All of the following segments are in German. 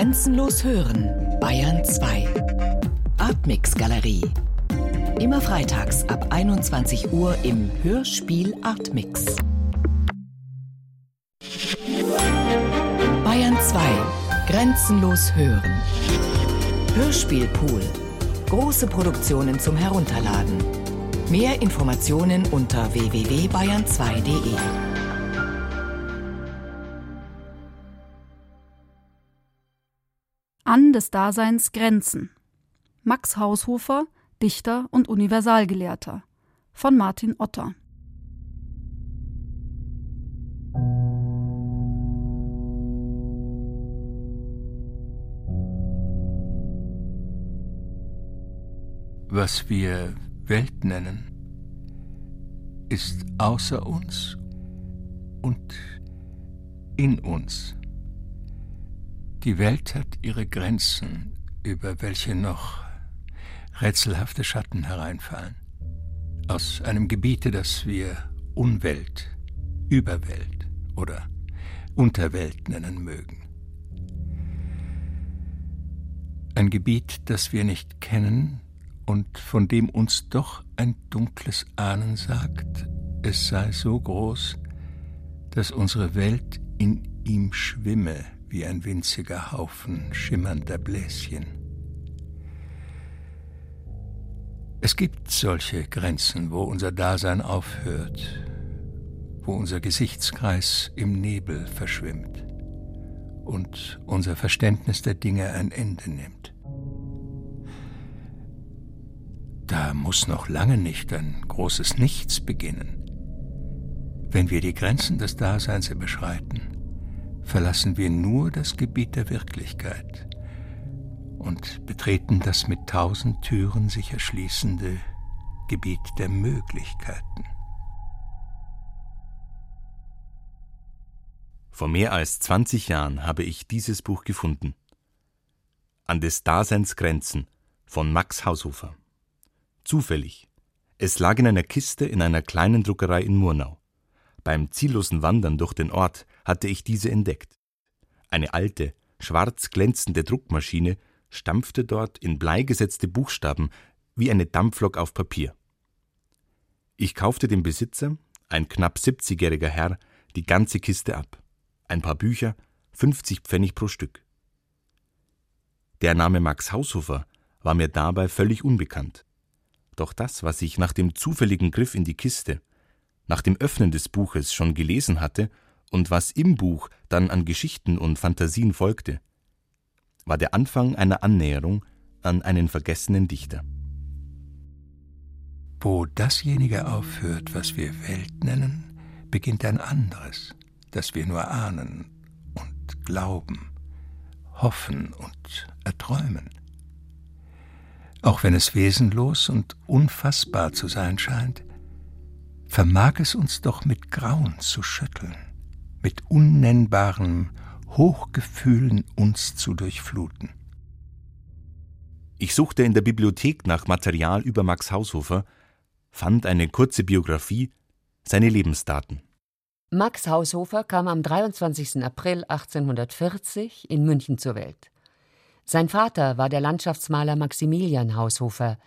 Grenzenlos hören, Bayern 2. Artmix Galerie. Immer freitags ab 21 Uhr im Hörspiel Artmix. Bayern 2. Grenzenlos hören. Hörspielpool. Große Produktionen zum Herunterladen. Mehr Informationen unter www.bayern2.de. An des Daseins Grenzen. Max Haushofer, Dichter und Universalgelehrter. Von Martin Otter. Was wir Welt nennen, ist außer uns und in uns. Die Welt hat ihre Grenzen, über welche noch rätselhafte Schatten hereinfallen. Aus einem Gebiete, das wir Unwelt, Überwelt oder Unterwelt nennen mögen. Ein Gebiet, das wir nicht kennen und von dem uns doch ein dunkles Ahnen sagt, es sei so groß, dass unsere Welt in ihm schwimme wie ein winziger Haufen schimmernder Bläschen. Es gibt solche Grenzen, wo unser Dasein aufhört, wo unser Gesichtskreis im Nebel verschwimmt und unser Verständnis der Dinge ein Ende nimmt. Da muss noch lange nicht ein großes Nichts beginnen. Wenn wir die Grenzen des Daseins überschreiten, verlassen wir nur das Gebiet der Wirklichkeit und betreten das mit tausend Türen sich erschließende Gebiet der Möglichkeiten. Vor mehr als 20 Jahren habe ich dieses Buch gefunden. An des Daseins Grenzen von Max Haushofer. Zufällig. Es lag in einer Kiste in einer kleinen Druckerei in Murnau. Beim ziellosen Wandern durch den Ort hatte ich diese entdeckt. Eine alte, schwarz glänzende Druckmaschine stampfte dort in Blei gesetzte Buchstaben wie eine Dampflok auf Papier. Ich kaufte dem Besitzer, ein knapp 70-jähriger Herr, die ganze Kiste ab. Ein paar Bücher, 50 Pfennig pro Stück. Der Name Max Haushofer war mir dabei völlig unbekannt. Doch das, was ich nach dem zufälligen Griff in die Kiste nach dem Öffnen des Buches schon gelesen hatte und was im Buch dann an Geschichten und Fantasien folgte, war der Anfang einer Annäherung an einen vergessenen Dichter. Wo dasjenige aufhört, was wir Welt nennen, beginnt ein anderes, das wir nur ahnen und glauben, hoffen und erträumen. Auch wenn es wesenlos und unfassbar zu sein scheint, vermag es uns doch mit Grauen zu schütteln, mit unnennbaren Hochgefühlen uns zu durchfluten. Ich suchte in der Bibliothek nach Material über Max Haushofer, fand eine kurze Biografie, seine Lebensdaten. Max Haushofer kam am 23. April 1840 in München zur Welt. Sein Vater war der Landschaftsmaler Maximilian Haushofer,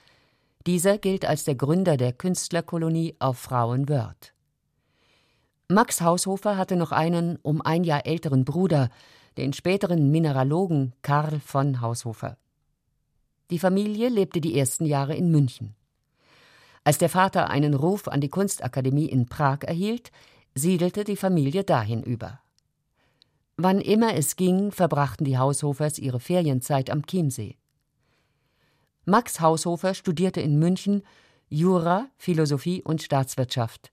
dieser gilt als der Gründer der Künstlerkolonie auf Frauenwörth. Max Haushofer hatte noch einen um ein Jahr älteren Bruder, den späteren Mineralogen Karl von Haushofer. Die Familie lebte die ersten Jahre in München. Als der Vater einen Ruf an die Kunstakademie in Prag erhielt, siedelte die Familie dahin über. Wann immer es ging, verbrachten die Haushofers ihre Ferienzeit am Chiemsee. Max Haushofer studierte in München Jura, Philosophie und Staatswirtschaft.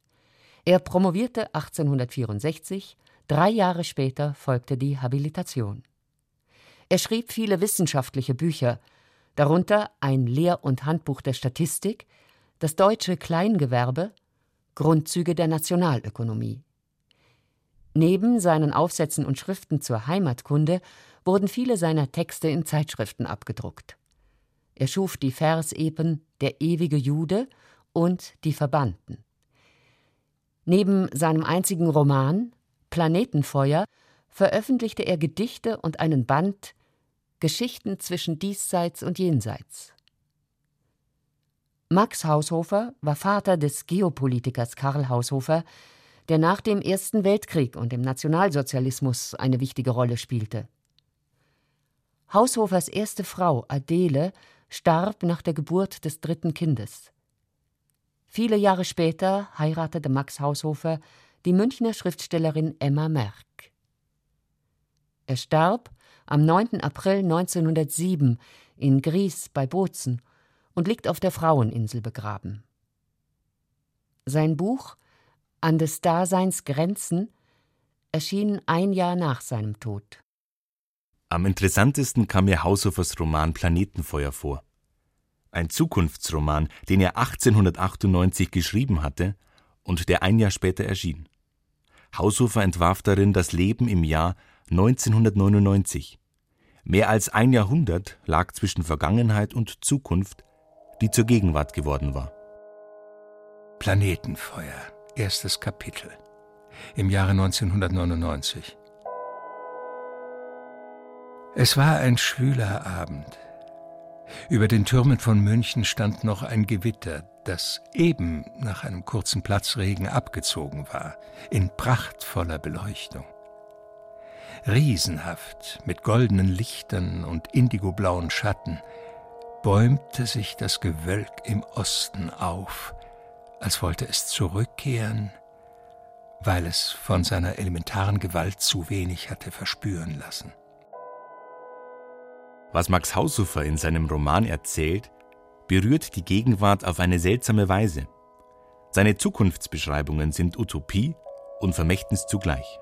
Er promovierte 1864, drei Jahre später folgte die Habilitation. Er schrieb viele wissenschaftliche Bücher, darunter ein Lehr- und Handbuch der Statistik, das deutsche Kleingewerbe, Grundzüge der Nationalökonomie. Neben seinen Aufsätzen und Schriften zur Heimatkunde wurden viele seiner Texte in Zeitschriften abgedruckt. Er schuf die Versepen Der ewige Jude und Die Verbannten. Neben seinem einzigen Roman Planetenfeuer veröffentlichte er Gedichte und einen Band Geschichten zwischen Diesseits und Jenseits. Max Haushofer war Vater des Geopolitikers Karl Haushofer, der nach dem Ersten Weltkrieg und dem Nationalsozialismus eine wichtige Rolle spielte. Haushofers erste Frau Adele starb nach der Geburt des dritten Kindes. Viele Jahre später heiratete Max Haushofer die Münchner Schriftstellerin Emma Merck. Er starb am 9. April 1907 in Gries bei Bozen und liegt auf der Fraueninsel begraben. Sein Buch An des Daseins Grenzen erschien ein Jahr nach seinem Tod. Am interessantesten kam mir Haushofers Roman Planetenfeuer vor. Ein Zukunftsroman, den er 1898 geschrieben hatte und der ein Jahr später erschien. Haushofer entwarf darin das Leben im Jahr 1999. Mehr als ein Jahrhundert lag zwischen Vergangenheit und Zukunft, die zur Gegenwart geworden war. Planetenfeuer, erstes Kapitel. Im Jahre 1999. Es war ein schwüler Abend. Über den Türmen von München stand noch ein Gewitter, das eben nach einem kurzen Platzregen abgezogen war, in prachtvoller Beleuchtung. Riesenhaft, mit goldenen Lichtern und indigoblauen Schatten, bäumte sich das Gewölk im Osten auf, als wollte es zurückkehren, weil es von seiner elementaren Gewalt zu wenig hatte verspüren lassen. Was Max Haushofer in seinem Roman erzählt, berührt die Gegenwart auf eine seltsame Weise. Seine Zukunftsbeschreibungen sind Utopie und Vermächtnis zugleich.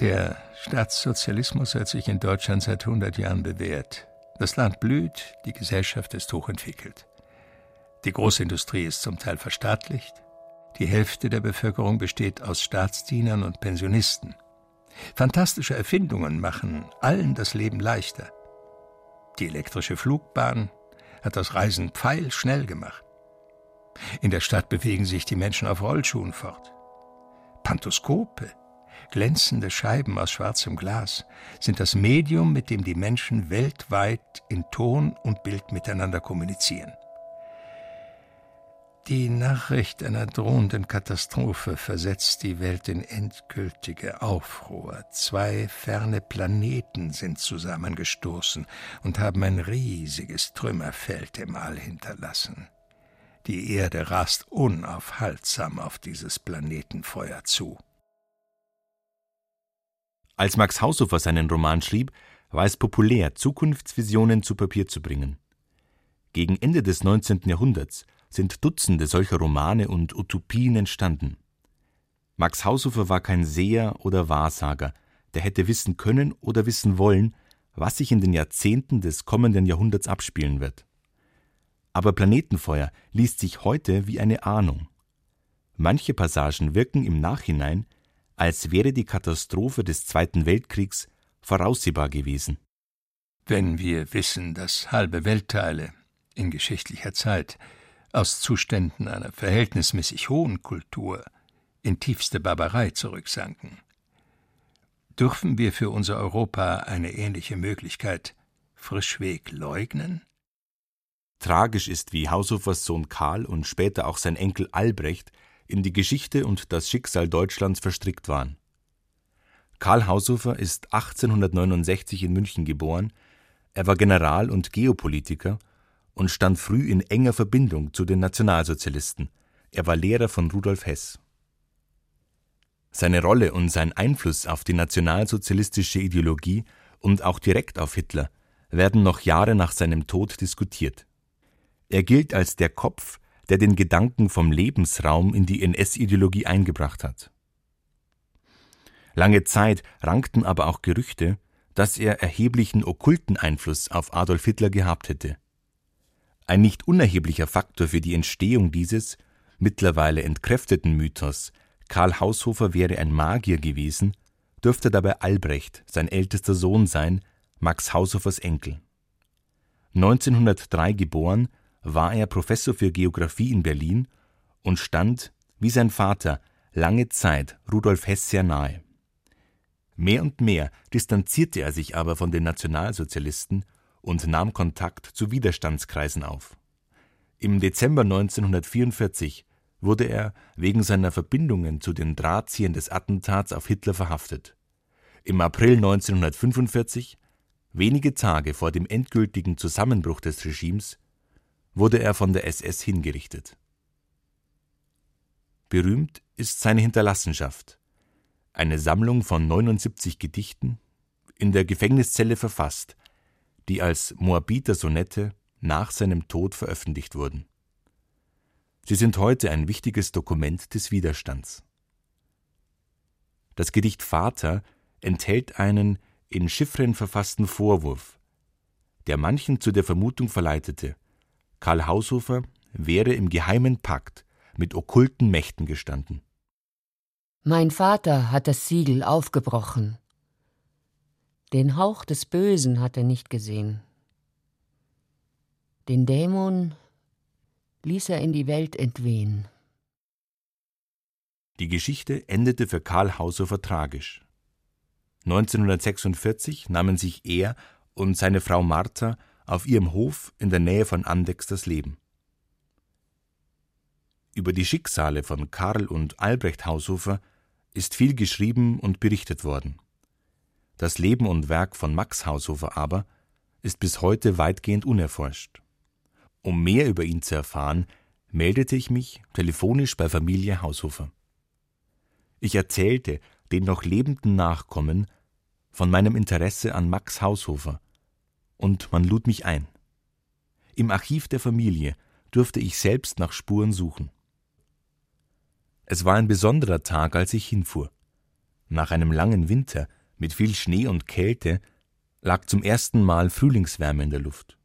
Der Staatssozialismus hat sich in Deutschland seit 100 Jahren bewährt. Das Land blüht, die Gesellschaft ist hochentwickelt. Die Großindustrie ist zum Teil verstaatlicht. Die Hälfte der Bevölkerung besteht aus Staatsdienern und Pensionisten. Fantastische Erfindungen machen allen das Leben leichter. Die elektrische Flugbahn hat das Reisen pfeilschnell gemacht. In der Stadt bewegen sich die Menschen auf Rollschuhen fort. Pantoskope, glänzende Scheiben aus schwarzem Glas, sind das Medium, mit dem die Menschen weltweit in Ton und Bild miteinander kommunizieren. Die Nachricht einer drohenden Katastrophe versetzt die Welt in endgültige Aufruhr. Zwei ferne Planeten sind zusammengestoßen und haben ein riesiges Trümmerfeld im All hinterlassen. Die Erde rast unaufhaltsam auf dieses Planetenfeuer zu. Als Max Haushofer seinen Roman schrieb, war es populär, Zukunftsvisionen zu Papier zu bringen. Gegen Ende des 19. Jahrhunderts sind Dutzende solcher Romane und Utopien entstanden. Max Haushofer war kein Seher oder Wahrsager, der hätte wissen können oder wissen wollen, was sich in den Jahrzehnten des kommenden Jahrhunderts abspielen wird. Aber Planetenfeuer liest sich heute wie eine Ahnung. Manche Passagen wirken im Nachhinein, als wäre die Katastrophe des Zweiten Weltkriegs voraussehbar gewesen. Wenn wir wissen, dass halbe Weltteile in geschichtlicher Zeit aus Zuständen einer verhältnismäßig hohen Kultur in tiefste Barbarei zurücksanken. Dürfen wir für unser Europa eine ähnliche Möglichkeit frischweg leugnen? Tragisch ist, wie Haushofers Sohn Karl und später auch sein Enkel Albrecht in die Geschichte und das Schicksal Deutschlands verstrickt waren. Karl Haushofer ist 1869 in München geboren, er war General und Geopolitiker und stand früh in enger Verbindung zu den Nationalsozialisten. Er war Lehrer von Rudolf Hess. Seine Rolle und sein Einfluss auf die nationalsozialistische Ideologie und auch direkt auf Hitler werden noch Jahre nach seinem Tod diskutiert. Er gilt als der Kopf, der den Gedanken vom Lebensraum in die NS-Ideologie eingebracht hat. Lange Zeit rankten aber auch Gerüchte, dass er erheblichen okkulten Einfluss auf Adolf Hitler gehabt hätte. Ein nicht unerheblicher Faktor für die Entstehung dieses, mittlerweile entkräfteten Mythos, Karl Haushofer wäre ein Magier gewesen, dürfte dabei Albrecht, sein ältester Sohn sein, Max Haushofers Enkel. 1903 geboren, war er Professor für Geographie in Berlin und stand, wie sein Vater, lange Zeit Rudolf Hess sehr nahe. Mehr und mehr distanzierte er sich aber von den Nationalsozialisten und nahm Kontakt zu Widerstandskreisen auf. Im Dezember 1944 wurde er wegen seiner Verbindungen zu den Drahtziehern des Attentats auf Hitler verhaftet. Im April 1945, wenige Tage vor dem endgültigen Zusammenbruch des Regimes, wurde er von der SS hingerichtet. Berühmt ist seine Hinterlassenschaft, eine Sammlung von 79 Gedichten, in der Gefängniszelle verfasst, die als Moabiter Sonette nach seinem Tod veröffentlicht wurden. Sie sind heute ein wichtiges Dokument des Widerstands. Das Gedicht Vater enthält einen in Chiffren verfassten Vorwurf, der manchen zu der Vermutung verleitete, Karl Haushofer wäre im geheimen Pakt mit okkulten Mächten gestanden. Mein Vater hat das Siegel aufgebrochen. Den Hauch des Bösen hat er nicht gesehen. Den Dämon ließ er in die Welt entwehen. Die Geschichte endete für Karl Haushofer tragisch. 1946 nahmen sich er und seine Frau Martha auf ihrem Hof in der Nähe von Andex das Leben. Über die Schicksale von Karl und Albrecht Haushofer ist viel geschrieben und berichtet worden. Das Leben und Werk von Max Haushofer aber ist bis heute weitgehend unerforscht. Um mehr über ihn zu erfahren, meldete ich mich telefonisch bei Familie Haushofer. Ich erzählte den noch lebenden Nachkommen von meinem Interesse an Max Haushofer, und man lud mich ein. Im Archiv der Familie durfte ich selbst nach Spuren suchen. Es war ein besonderer Tag, als ich hinfuhr. Nach einem langen Winter mit viel Schnee und Kälte lag zum ersten Mal Frühlingswärme in der Luft.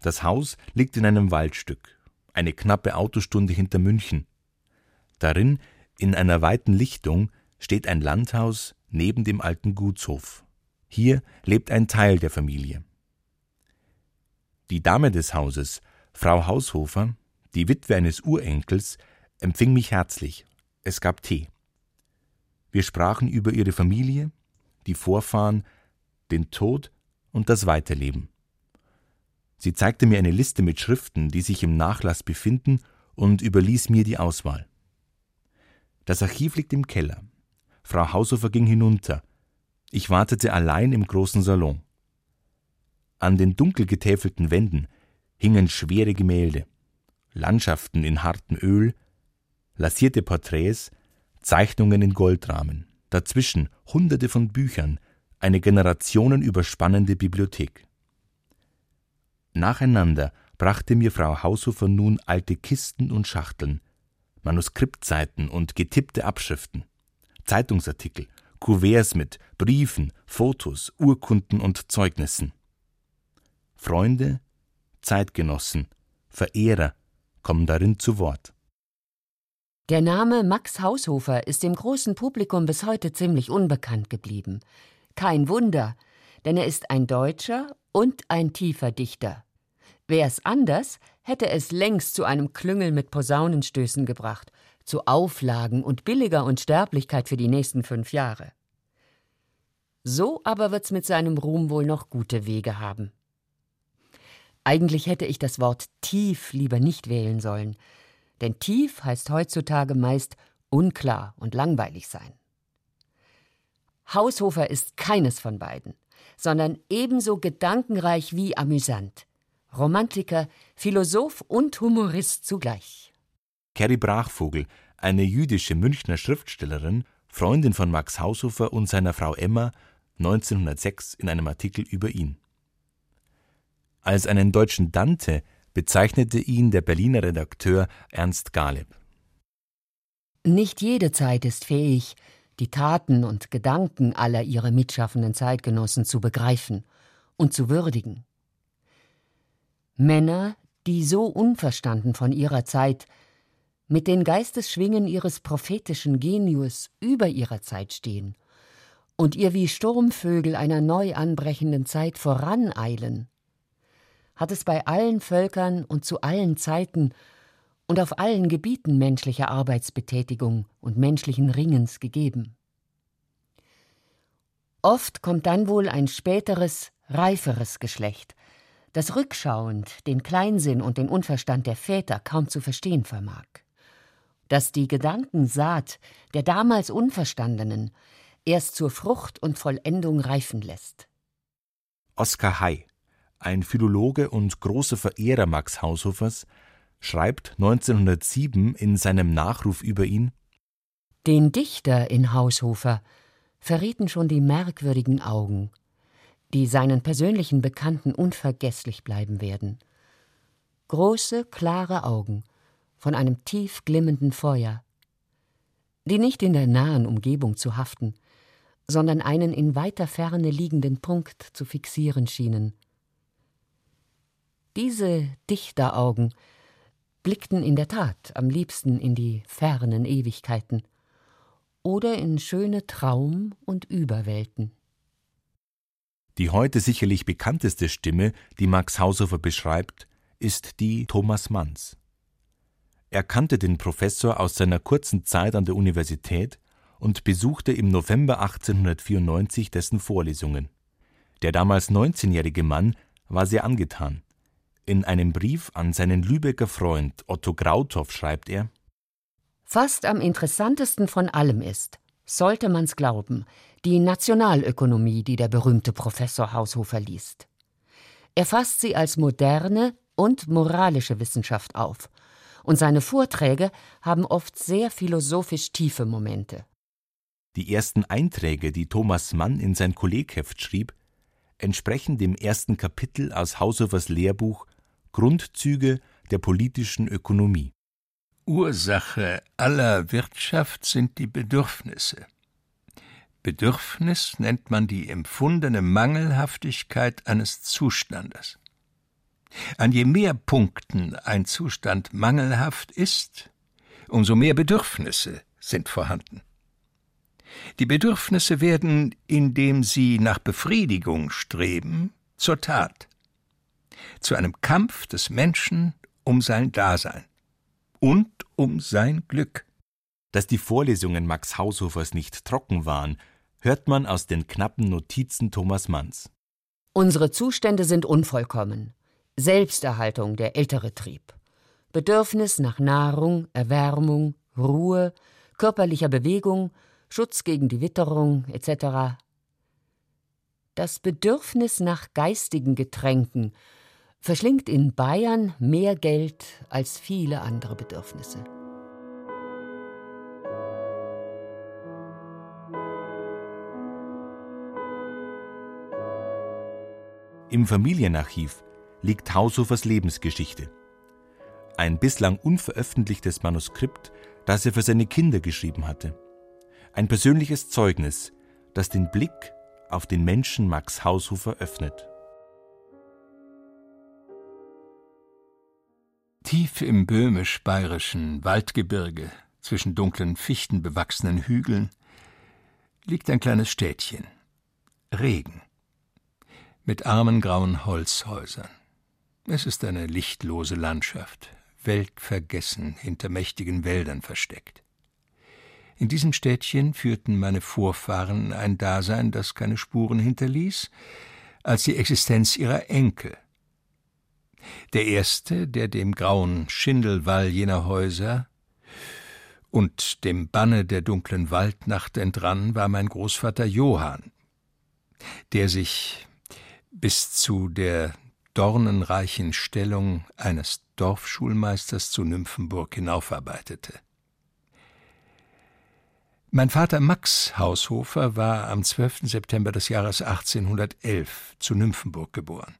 Das Haus liegt in einem Waldstück, eine knappe Autostunde hinter München. Darin, in einer weiten Lichtung, steht ein Landhaus neben dem alten Gutshof. Hier lebt ein Teil der Familie. Die Dame des Hauses, Frau Haushofer, die Witwe eines Urenkels, empfing mich herzlich. Es gab Tee. Wir sprachen über ihre Familie, die Vorfahren, den Tod und das Weiterleben. Sie zeigte mir eine Liste mit Schriften, die sich im Nachlass befinden, und überließ mir die Auswahl. Das Archiv liegt im Keller. Frau Haushofer ging hinunter. Ich wartete allein im großen Salon. An den dunkel getäfelten Wänden hingen schwere Gemälde, Landschaften in hartem Öl, lasierte Porträts, Zeichnungen in Goldrahmen, dazwischen hunderte von Büchern, eine generationenüberspannende Bibliothek. Nacheinander brachte mir Frau Haushofer nun alte Kisten und Schachteln, Manuskriptseiten und getippte Abschriften, Zeitungsartikel, Kuverts mit Briefen, Fotos, Urkunden und Zeugnissen. Freunde, Zeitgenossen, Verehrer kommen darin zu Wort. Der Name Max Haushofer ist dem großen Publikum bis heute ziemlich unbekannt geblieben. Kein Wunder, denn er ist ein Deutscher und ein tiefer Dichter. Wär's anders, hätte es längst zu einem Klüngel mit Posaunenstößen gebracht, zu Auflagen und billiger Unsterblichkeit für die nächsten fünf Jahre. So aber wird's mit seinem Ruhm wohl noch gute Wege haben. Eigentlich hätte ich das Wort tief lieber nicht wählen sollen, denn tief heißt heutzutage meist unklar und langweilig sein. Haushofer ist keines von beiden sondern ebenso gedankenreich wie amüsant. Romantiker, Philosoph und Humorist zugleich. Carrie Brachvogel, eine jüdische Münchner Schriftstellerin, Freundin von Max Haushofer und seiner Frau Emma, 1906 in einem Artikel über ihn. Als einen deutschen Dante bezeichnete ihn der Berliner Redakteur Ernst Galeb. Nicht jede Zeit ist fähig, die Taten und Gedanken aller ihrer mitschaffenden Zeitgenossen zu begreifen und zu würdigen. Männer, die so unverstanden von ihrer Zeit, mit den Geistesschwingen ihres prophetischen Genius über ihrer Zeit stehen und ihr wie Sturmvögel einer neu anbrechenden Zeit voraneilen, hat es bei allen Völkern und zu allen Zeiten und auf allen Gebieten menschlicher Arbeitsbetätigung und menschlichen Ringens gegeben. Oft kommt dann wohl ein späteres, reiferes Geschlecht, das rückschauend den Kleinsinn und den Unverstand der Väter kaum zu verstehen vermag. Dass die Gedankensaat der damals Unverstandenen erst zur Frucht und Vollendung reifen lässt. Oskar Hay, ein Philologe und großer Verehrer Max Haushofers, schreibt 1907 in seinem Nachruf über ihn Den Dichter in Haushofer verrieten schon die merkwürdigen Augen, die seinen persönlichen Bekannten unvergesslich bleiben werden. Große, klare Augen von einem tief glimmenden Feuer, die nicht in der nahen Umgebung zu haften, sondern einen in weiter Ferne liegenden Punkt zu fixieren schienen. Diese Dichteraugen blickten in der Tat am liebsten in die fernen Ewigkeiten oder in schöne Traum- und Überwelten. Die heute sicherlich bekannteste Stimme, die Max Haushofer beschreibt, ist die Thomas Manns. Er kannte den Professor aus seiner kurzen Zeit an der Universität und besuchte im November 1894 dessen Vorlesungen. Der damals 19-jährige Mann war sehr angetan. In einem Brief an seinen Lübecker Freund Otto Grauthoff schreibt er: Fast am interessantesten von allem ist, sollte man's glauben, die Nationalökonomie, die der berühmte Professor Haushofer liest. Er fasst sie als moderne und moralische Wissenschaft auf, und seine Vorträge haben oft sehr philosophisch tiefe Momente. Die ersten Einträge, die Thomas Mann in sein Kollegheft schrieb, entsprechen dem ersten Kapitel aus Haushofers Lehrbuch Grundzüge der politischen Ökonomie. Ursache aller Wirtschaft sind die Bedürfnisse. Bedürfnis nennt man die empfundene Mangelhaftigkeit eines Zustandes. An je mehr Punkten ein Zustand mangelhaft ist, umso mehr Bedürfnisse sind vorhanden. Die Bedürfnisse werden, indem sie nach Befriedigung streben, zur Tat, zu einem Kampf des Menschen um sein Dasein und um sein Glück. Dass die Vorlesungen Max Haushofers nicht trocken waren, hört man aus den knappen Notizen Thomas Manns. Unsere Zustände sind unvollkommen. Selbsterhaltung der ältere Trieb. Bedürfnis nach Nahrung, Erwärmung, Ruhe, körperlicher Bewegung, Schutz gegen die Witterung etc. Das Bedürfnis nach geistigen Getränken verschlingt in Bayern mehr Geld als viele andere Bedürfnisse. Im Familienarchiv liegt Haushofers Lebensgeschichte. Ein bislang unveröffentlichtes Manuskript, das er für seine Kinder geschrieben hatte. Ein persönliches Zeugnis, das den Blick auf den Menschen Max Haushofer öffnet. Tief im böhmisch-bayerischen Waldgebirge, zwischen dunklen, fichtenbewachsenen Hügeln, liegt ein kleines Städtchen. Regen. Mit armen grauen Holzhäusern. Es ist eine lichtlose Landschaft, weltvergessen hinter mächtigen Wäldern versteckt. In diesem Städtchen führten meine Vorfahren ein Dasein, das keine Spuren hinterließ, als die Existenz ihrer Enkel. Der erste, der dem grauen Schindelwall jener Häuser und dem Banne der dunklen Waldnacht entrann, war mein Großvater Johann, der sich bis zu der dornenreichen Stellung eines Dorfschulmeisters zu Nymphenburg hinaufarbeitete. Mein Vater Max Haushofer war am 12. September des Jahres 1811 zu Nymphenburg geboren.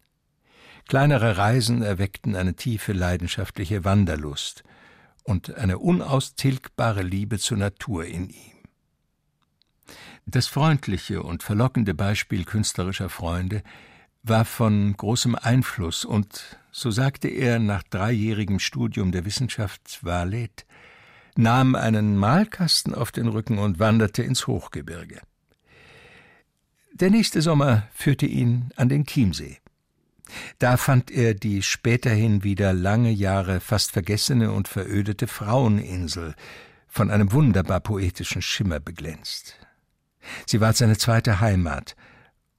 Kleinere Reisen erweckten eine tiefe leidenschaftliche Wanderlust und eine unaustilgbare Liebe zur Natur in ihm. Das freundliche und verlockende Beispiel künstlerischer Freunde war von großem Einfluss und, so sagte er nach dreijährigem Studium der Wissenschaft Valet, nahm einen Malkasten auf den Rücken und wanderte ins Hochgebirge. Der nächste Sommer führte ihn an den Chiemsee. Da fand er die späterhin wieder lange Jahre fast vergessene und verödete Fraueninsel, von einem wunderbar poetischen Schimmer beglänzt. Sie ward seine zweite Heimat,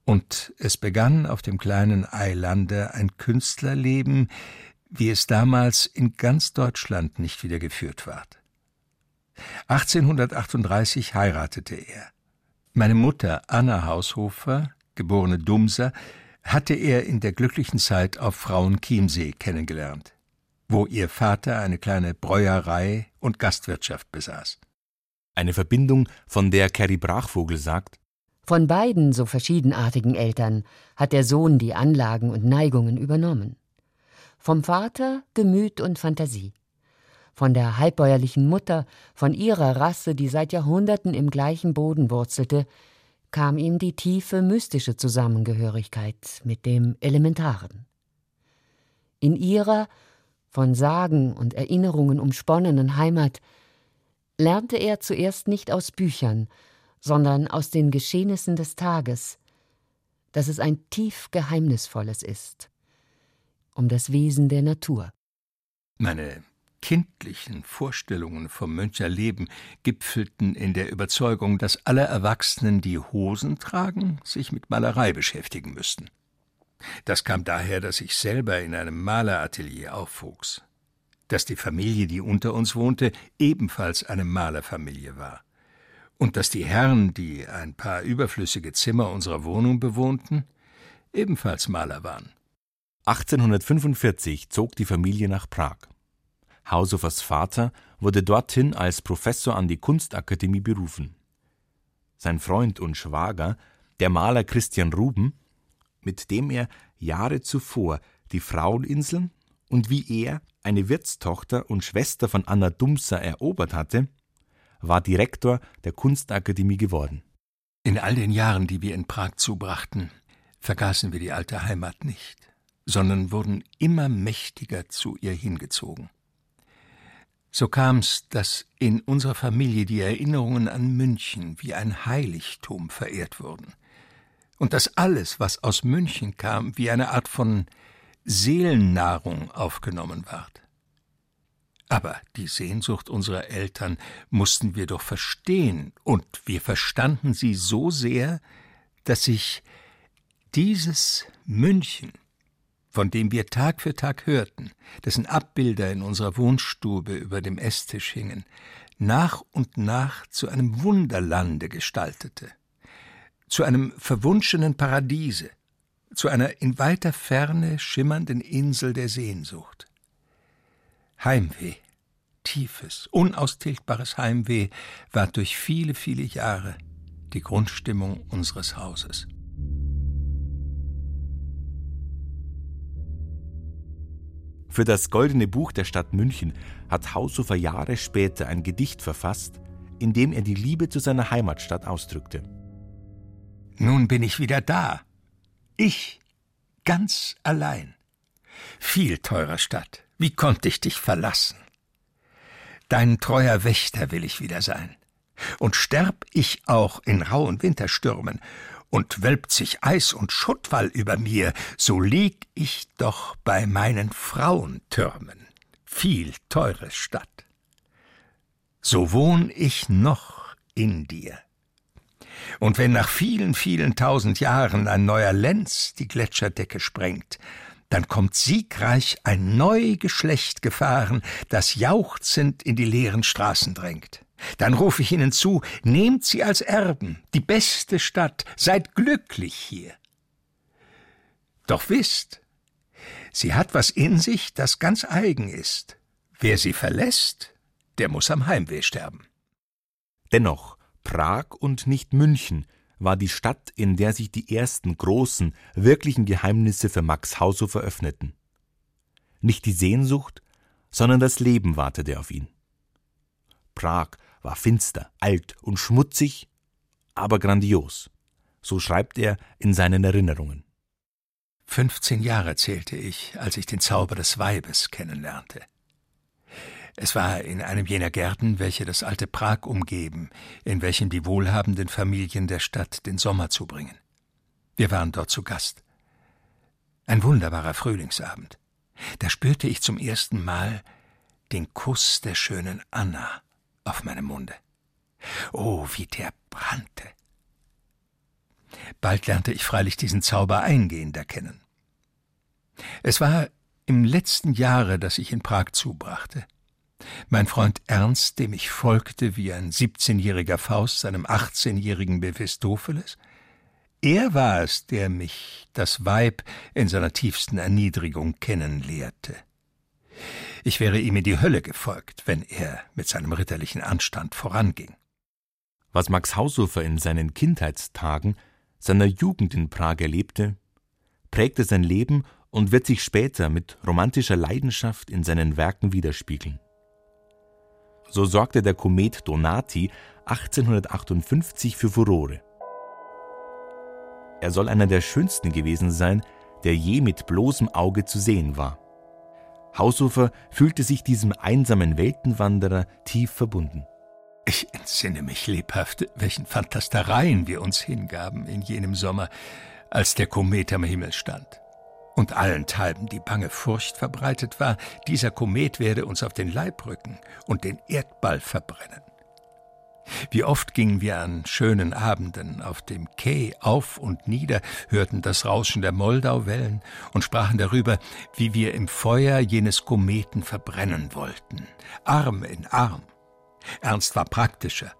und es begann auf dem kleinen Eilande ein Künstlerleben, wie es damals in ganz Deutschland nicht wieder geführt ward. 1838 heiratete er. Meine Mutter Anna Haushofer, geborene Dumser, hatte er in der glücklichen Zeit auf Frauenchiemsee kennengelernt, wo ihr Vater eine kleine Bräuerei und Gastwirtschaft besaß. Eine Verbindung, von der Carrie Brachvogel sagt, von beiden so verschiedenartigen Eltern hat der Sohn die Anlagen und Neigungen übernommen. Vom Vater Gemüt und Fantasie. Von der halbbäuerlichen Mutter, von ihrer Rasse, die seit Jahrhunderten im gleichen Boden wurzelte, kam ihm die tiefe mystische Zusammengehörigkeit mit dem Elementaren. In ihrer von Sagen und Erinnerungen umsponnenen Heimat lernte er zuerst nicht aus Büchern, sondern aus den Geschehnissen des Tages, dass es ein tief Geheimnisvolles ist, um das Wesen der Natur. Meine kindlichen Vorstellungen vom Möncherleben gipfelten in der Überzeugung, dass alle Erwachsenen, die Hosen tragen, sich mit Malerei beschäftigen müssten. Das kam daher, dass ich selber in einem Maleratelier aufwuchs, dass die Familie, die unter uns wohnte, ebenfalls eine Malerfamilie war, und dass die Herren, die ein paar überflüssige Zimmer unserer Wohnung bewohnten, ebenfalls Maler waren. 1845 zog die Familie nach Prag. Haushoffers Vater wurde dorthin als Professor an die Kunstakademie berufen. Sein Freund und Schwager, der Maler Christian Ruben, mit dem er Jahre zuvor die Fraueninseln und wie er eine Wirtstochter und Schwester von Anna Dumser erobert hatte, war Direktor der Kunstakademie geworden. In all den Jahren, die wir in Prag zubrachten, vergaßen wir die alte Heimat nicht, sondern wurden immer mächtiger zu ihr hingezogen. So kam's, dass in unserer Familie die Erinnerungen an München wie ein Heiligtum verehrt wurden. Und dass alles, was aus München kam, wie eine Art von Seelennahrung aufgenommen ward. Aber die Sehnsucht unserer Eltern mussten wir doch verstehen, und wir verstanden sie so sehr, dass sich dieses München von dem wir Tag für Tag hörten, dessen Abbilder in unserer Wohnstube über dem Esstisch hingen, nach und nach zu einem Wunderlande gestaltete, zu einem verwunschenen Paradiese, zu einer in weiter Ferne schimmernden Insel der Sehnsucht. Heimweh, tiefes, unaustilgbares Heimweh war durch viele, viele Jahre die Grundstimmung unseres Hauses. Für das Goldene Buch der Stadt München hat Haushofer Jahre später ein Gedicht verfasst, in dem er die Liebe zu seiner Heimatstadt ausdrückte. Nun bin ich wieder da. Ich, ganz allein. Viel teurer Stadt, wie konnte ich dich verlassen? Dein treuer Wächter will ich wieder sein. Und sterb ich auch in rauen Winterstürmen und wölbt sich Eis und Schuttwall über mir, so lieg ich doch bei meinen Frauentürmen, viel teure Stadt. So wohn ich noch in dir. Und wenn nach vielen, vielen tausend Jahren ein neuer Lenz die Gletscherdecke sprengt, dann kommt siegreich ein neu Geschlecht gefahren, das jauchzend in die leeren Straßen drängt. Dann rufe ich ihnen zu, nehmt sie als Erben, die beste Stadt, seid glücklich hier. Doch wisst, sie hat was in sich, das ganz eigen ist. Wer sie verlässt, der muss am Heimweh sterben. Dennoch, Prag und nicht München war die Stadt, in der sich die ersten großen, wirklichen Geheimnisse für Max Haushofer öffneten. Nicht die Sehnsucht, sondern das Leben wartete auf ihn. Prag war finster, alt und schmutzig, aber grandios. So schreibt er in seinen Erinnerungen. Fünfzehn Jahre zählte ich, als ich den Zauber des Weibes kennenlernte. Es war in einem jener Gärten, welche das alte Prag umgeben, in welchem die wohlhabenden Familien der Stadt den Sommer zubringen. Wir waren dort zu Gast. Ein wunderbarer Frühlingsabend. Da spürte ich zum ersten Mal den Kuss der schönen Anna auf meinem Munde. Oh, wie der brannte. Bald lernte ich freilich diesen Zauber eingehender kennen. Es war im letzten Jahre, das ich in Prag zubrachte. Mein Freund Ernst, dem ich folgte wie ein 17-jähriger Faust seinem 18-jährigen Mephistopheles, er war es, der mich, das Weib, in seiner tiefsten Erniedrigung kennenlehrte. Ich wäre ihm in die Hölle gefolgt, wenn er mit seinem ritterlichen Anstand voranging. Was Max Haushofer in seinen Kindheitstagen, seiner Jugend in Prag erlebte, prägte sein Leben und wird sich später mit romantischer Leidenschaft in seinen Werken widerspiegeln. So sorgte der Komet Donati 1858 für Furore. Er soll einer der schönsten gewesen sein, der je mit bloßem Auge zu sehen war. Haushofer fühlte sich diesem einsamen Weltenwanderer tief verbunden. Ich entsinne mich lebhaft, welchen Fantastereien wir uns hingaben in jenem Sommer, als der Komet am Himmel stand und allenthalben die bange Furcht verbreitet war, dieser Komet werde uns auf den Leib rücken und den Erdball verbrennen. Wie oft gingen wir an schönen Abenden auf dem Quai auf und nieder, hörten das Rauschen der Moldauwellen und sprachen darüber, wie wir im Feuer jenes Kometen verbrennen wollten, Arm in Arm. Ernst war praktischer,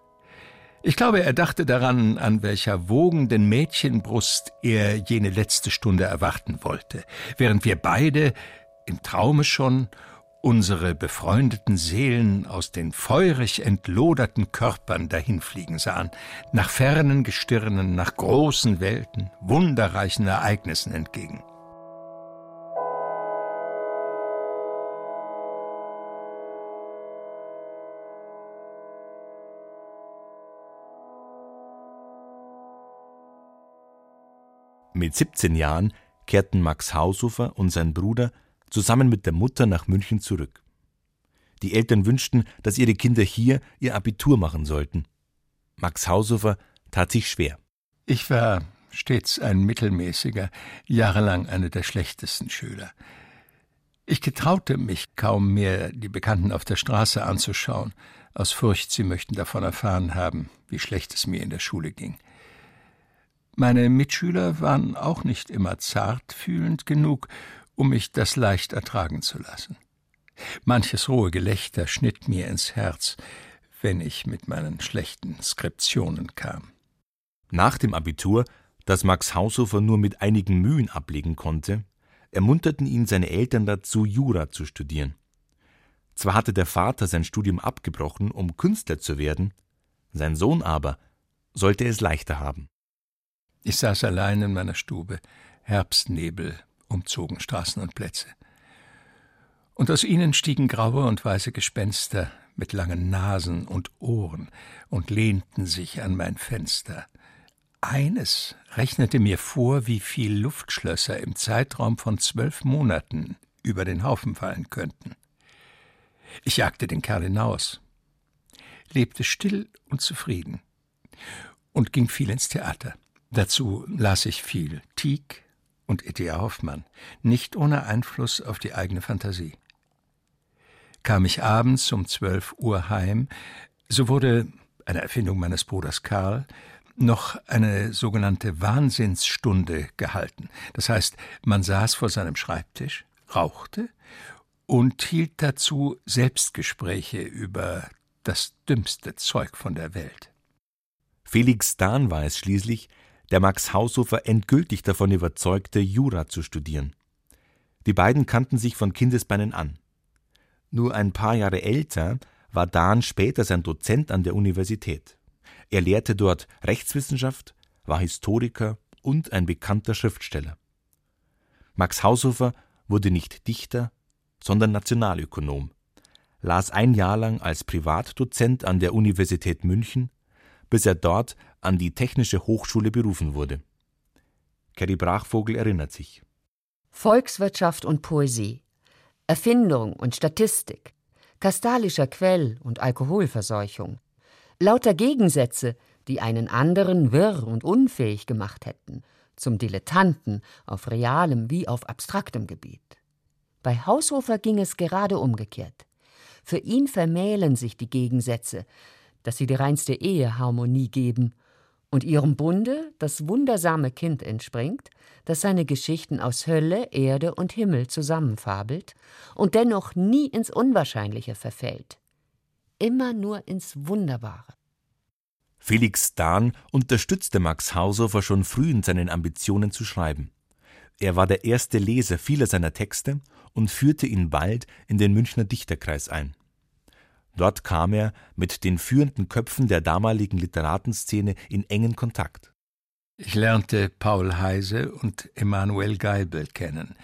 ich glaube, er dachte daran, an welcher wogenden Mädchenbrust er jene letzte Stunde erwarten wollte, während wir beide, im Traume schon, unsere befreundeten Seelen aus den feurig entloderten Körpern dahinfliegen sahen, nach fernen Gestirnen, nach großen Welten, wunderreichen Ereignissen entgegen. Mit 17 Jahren kehrten Max Haushofer und sein Bruder zusammen mit der Mutter nach München zurück. Die Eltern wünschten, dass ihre Kinder hier ihr Abitur machen sollten. Max Haushofer tat sich schwer. Ich war stets ein mittelmäßiger, jahrelang einer der schlechtesten Schüler. Ich getraute mich kaum mehr, die Bekannten auf der Straße anzuschauen, aus Furcht, sie möchten davon erfahren haben, wie schlecht es mir in der Schule ging. Meine Mitschüler waren auch nicht immer zartfühlend genug, um mich das leicht ertragen zu lassen. Manches rohe Gelächter schnitt mir ins Herz, wenn ich mit meinen schlechten Skriptionen kam. Nach dem Abitur, das Max Haushofer nur mit einigen Mühen ablegen konnte, ermunterten ihn seine Eltern dazu, Jura zu studieren. Zwar hatte der Vater sein Studium abgebrochen, um Künstler zu werden, sein Sohn aber sollte es leichter haben. Ich saß allein in meiner Stube. Herbstnebel umzogen Straßen und Plätze. Und aus ihnen stiegen graue und weiße Gespenster mit langen Nasen und Ohren und lehnten sich an mein Fenster. Eines rechnete mir vor, wie viel Luftschlösser im Zeitraum von zwölf Monaten über den Haufen fallen könnten. Ich jagte den Kerl hinaus, lebte still und zufrieden und ging viel ins Theater. Dazu las ich viel Tieck und E.T.A. Hoffmann, nicht ohne Einfluss auf die eigene Fantasie. Kam ich abends um zwölf Uhr heim, so wurde, eine Erfindung meines Bruders Karl, noch eine sogenannte Wahnsinnsstunde gehalten. Das heißt, man saß vor seinem Schreibtisch, rauchte und hielt dazu Selbstgespräche über das dümmste Zeug von der Welt. Felix Dahn es schließlich, der Max Haushofer endgültig davon überzeugte, Jura zu studieren. Die beiden kannten sich von Kindesbeinen an. Nur ein paar Jahre älter war Dahn später sein Dozent an der Universität. Er lehrte dort Rechtswissenschaft, war Historiker und ein bekannter Schriftsteller. Max Haushofer wurde nicht Dichter, sondern Nationalökonom, las ein Jahr lang als Privatdozent an der Universität München, bis er dort an die Technische Hochschule berufen wurde. Kerry Brachvogel erinnert sich. Volkswirtschaft und Poesie, Erfindung und Statistik, kastalischer Quell und Alkoholverseuchung, lauter Gegensätze, die einen anderen wirr und unfähig gemacht hätten, zum Dilettanten auf realem wie auf abstraktem Gebiet. Bei Haushofer ging es gerade umgekehrt. Für ihn vermählen sich die Gegensätze, dass sie die reinste Eheharmonie geben und ihrem Bunde das wundersame Kind entspringt, das seine Geschichten aus Hölle, Erde und Himmel zusammenfabelt und dennoch nie ins Unwahrscheinliche verfällt, immer nur ins Wunderbare. Felix Dahn unterstützte Max Haushofer schon früh in seinen Ambitionen zu schreiben. Er war der erste Leser vieler seiner Texte und führte ihn bald in den Münchner Dichterkreis ein. Dort kam er mit den führenden Köpfen der damaligen Literatenszene in engen Kontakt. Ich lernte Paul Heise und Emanuel Geibel kennen.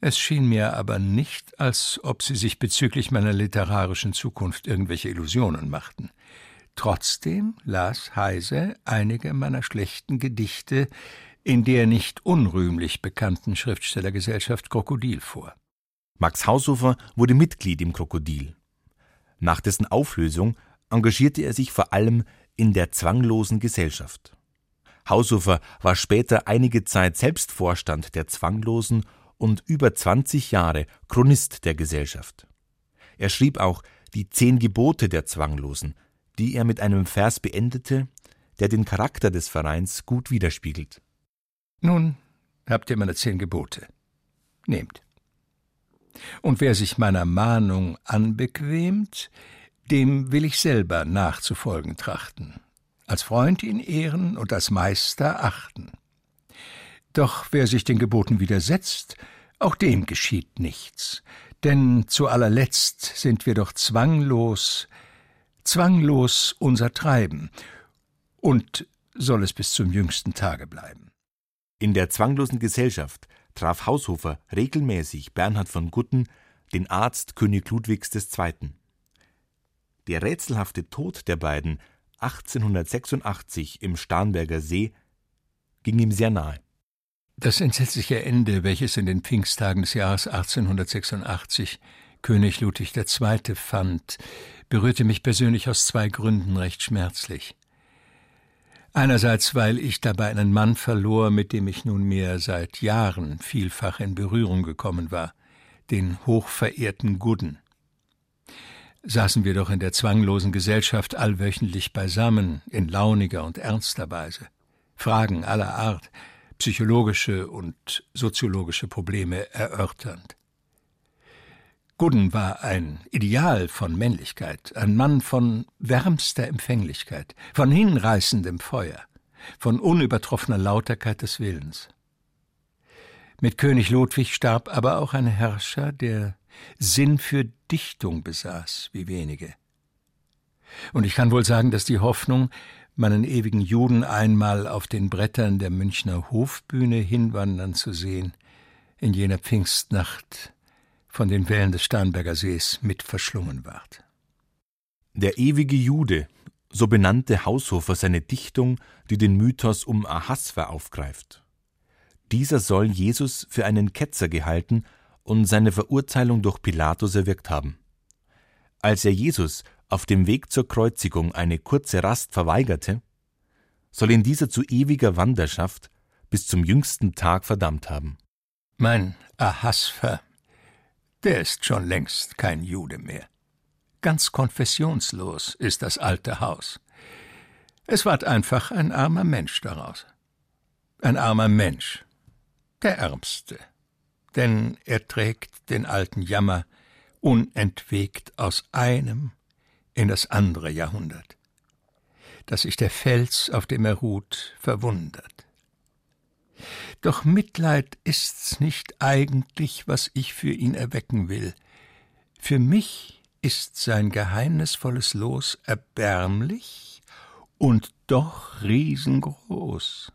Es schien mir aber nicht, als ob sie sich bezüglich meiner literarischen Zukunft irgendwelche Illusionen machten. Trotzdem las Heise einige meiner schlechten Gedichte in der nicht unrühmlich bekannten Schriftstellergesellschaft Krokodil vor. Max Haushofer wurde Mitglied im Krokodil. Nach dessen Auflösung engagierte er sich vor allem in der zwanglosen Gesellschaft. Haushofer war später einige Zeit selbst Vorstand der Zwanglosen und über 20 Jahre Chronist der Gesellschaft. Er schrieb auch die Zehn Gebote der Zwanglosen, die er mit einem Vers beendete, der den Charakter des Vereins gut widerspiegelt. Nun habt ihr meine zehn Gebote. Nehmt. Und wer sich meiner Mahnung anbequemt, dem will ich selber nachzufolgen trachten, als Freund ihn ehren und als Meister achten. Doch wer sich den Geboten widersetzt, auch dem geschieht nichts, denn zu allerletzt sind wir doch zwanglos, zwanglos unser Treiben, und soll es bis zum jüngsten Tage bleiben. In der zwanglosen Gesellschaft traf Haushofer regelmäßig Bernhard von Gutten, den Arzt König Ludwigs II. Der rätselhafte Tod der beiden 1886 im Starnberger See ging ihm sehr nahe. Das entsetzliche Ende, welches in den Pfingsttagen des Jahres 1886 König Ludwig II. fand, berührte mich persönlich aus zwei Gründen recht schmerzlich. Einerseits, weil ich dabei einen Mann verlor, mit dem ich nunmehr seit Jahren vielfach in Berührung gekommen war, den hochverehrten Gudden. Saßen wir doch in der zwanglosen Gesellschaft allwöchentlich beisammen, in launiger und ernster Weise. Fragen aller Art, psychologische und soziologische Probleme erörternd. Gudden war ein Ideal von Männlichkeit, ein Mann von wärmster Empfänglichkeit, von hinreißendem Feuer, von unübertroffener Lauterkeit des Willens. Mit König Ludwig starb aber auch ein Herrscher, der Sinn für Dichtung besaß, wie wenige. Und ich kann wohl sagen, dass die Hoffnung, meinen ewigen Juden einmal auf den Brettern der Münchner Hofbühne hinwandern zu sehen, in jener Pfingstnacht von den Wellen des Starnberger Sees mit verschlungen ward. Der ewige Jude, so benannte Haushofer seine Dichtung, die den Mythos um Ahasver aufgreift. Dieser soll Jesus für einen Ketzer gehalten und seine Verurteilung durch Pilatus erwirkt haben. Als er Jesus auf dem Weg zur Kreuzigung eine kurze Rast verweigerte, soll ihn dieser zu ewiger Wanderschaft bis zum jüngsten Tag verdammt haben. Mein Ahasver der ist schon längst kein Jude mehr. Ganz konfessionslos ist das alte Haus. Es ward einfach ein armer Mensch daraus. Ein armer Mensch, der Ärmste, denn er trägt den alten Jammer unentwegt aus einem in das andere Jahrhundert, dass sich der Fels, auf dem er ruht, verwundert. Doch Mitleid ist's nicht eigentlich, was ich für ihn erwecken will. Für mich ist sein geheimnisvolles Los erbärmlich und doch riesengroß,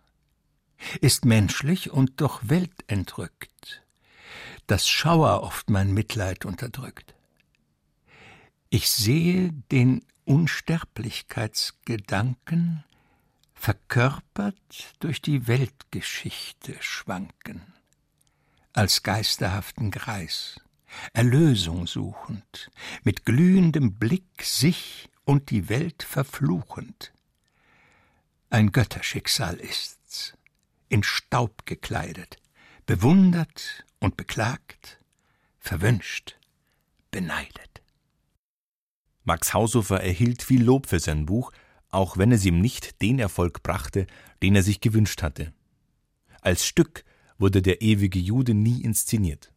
ist menschlich und doch weltentrückt, dass Schauer oft mein Mitleid unterdrückt. Ich sehe den Unsterblichkeitsgedanken verkörpert durch die Weltgeschichte schwanken, als geisterhaften Greis, Erlösung suchend, mit glühendem Blick sich und die Welt verfluchend. Ein Götterschicksal ist's, in Staub gekleidet, bewundert und beklagt, verwünscht, beneidet. Max Haushofer erhielt viel Lob für sein Buch, auch wenn es ihm nicht den Erfolg brachte, den er sich gewünscht hatte. Als Stück wurde der ewige Jude nie inszeniert.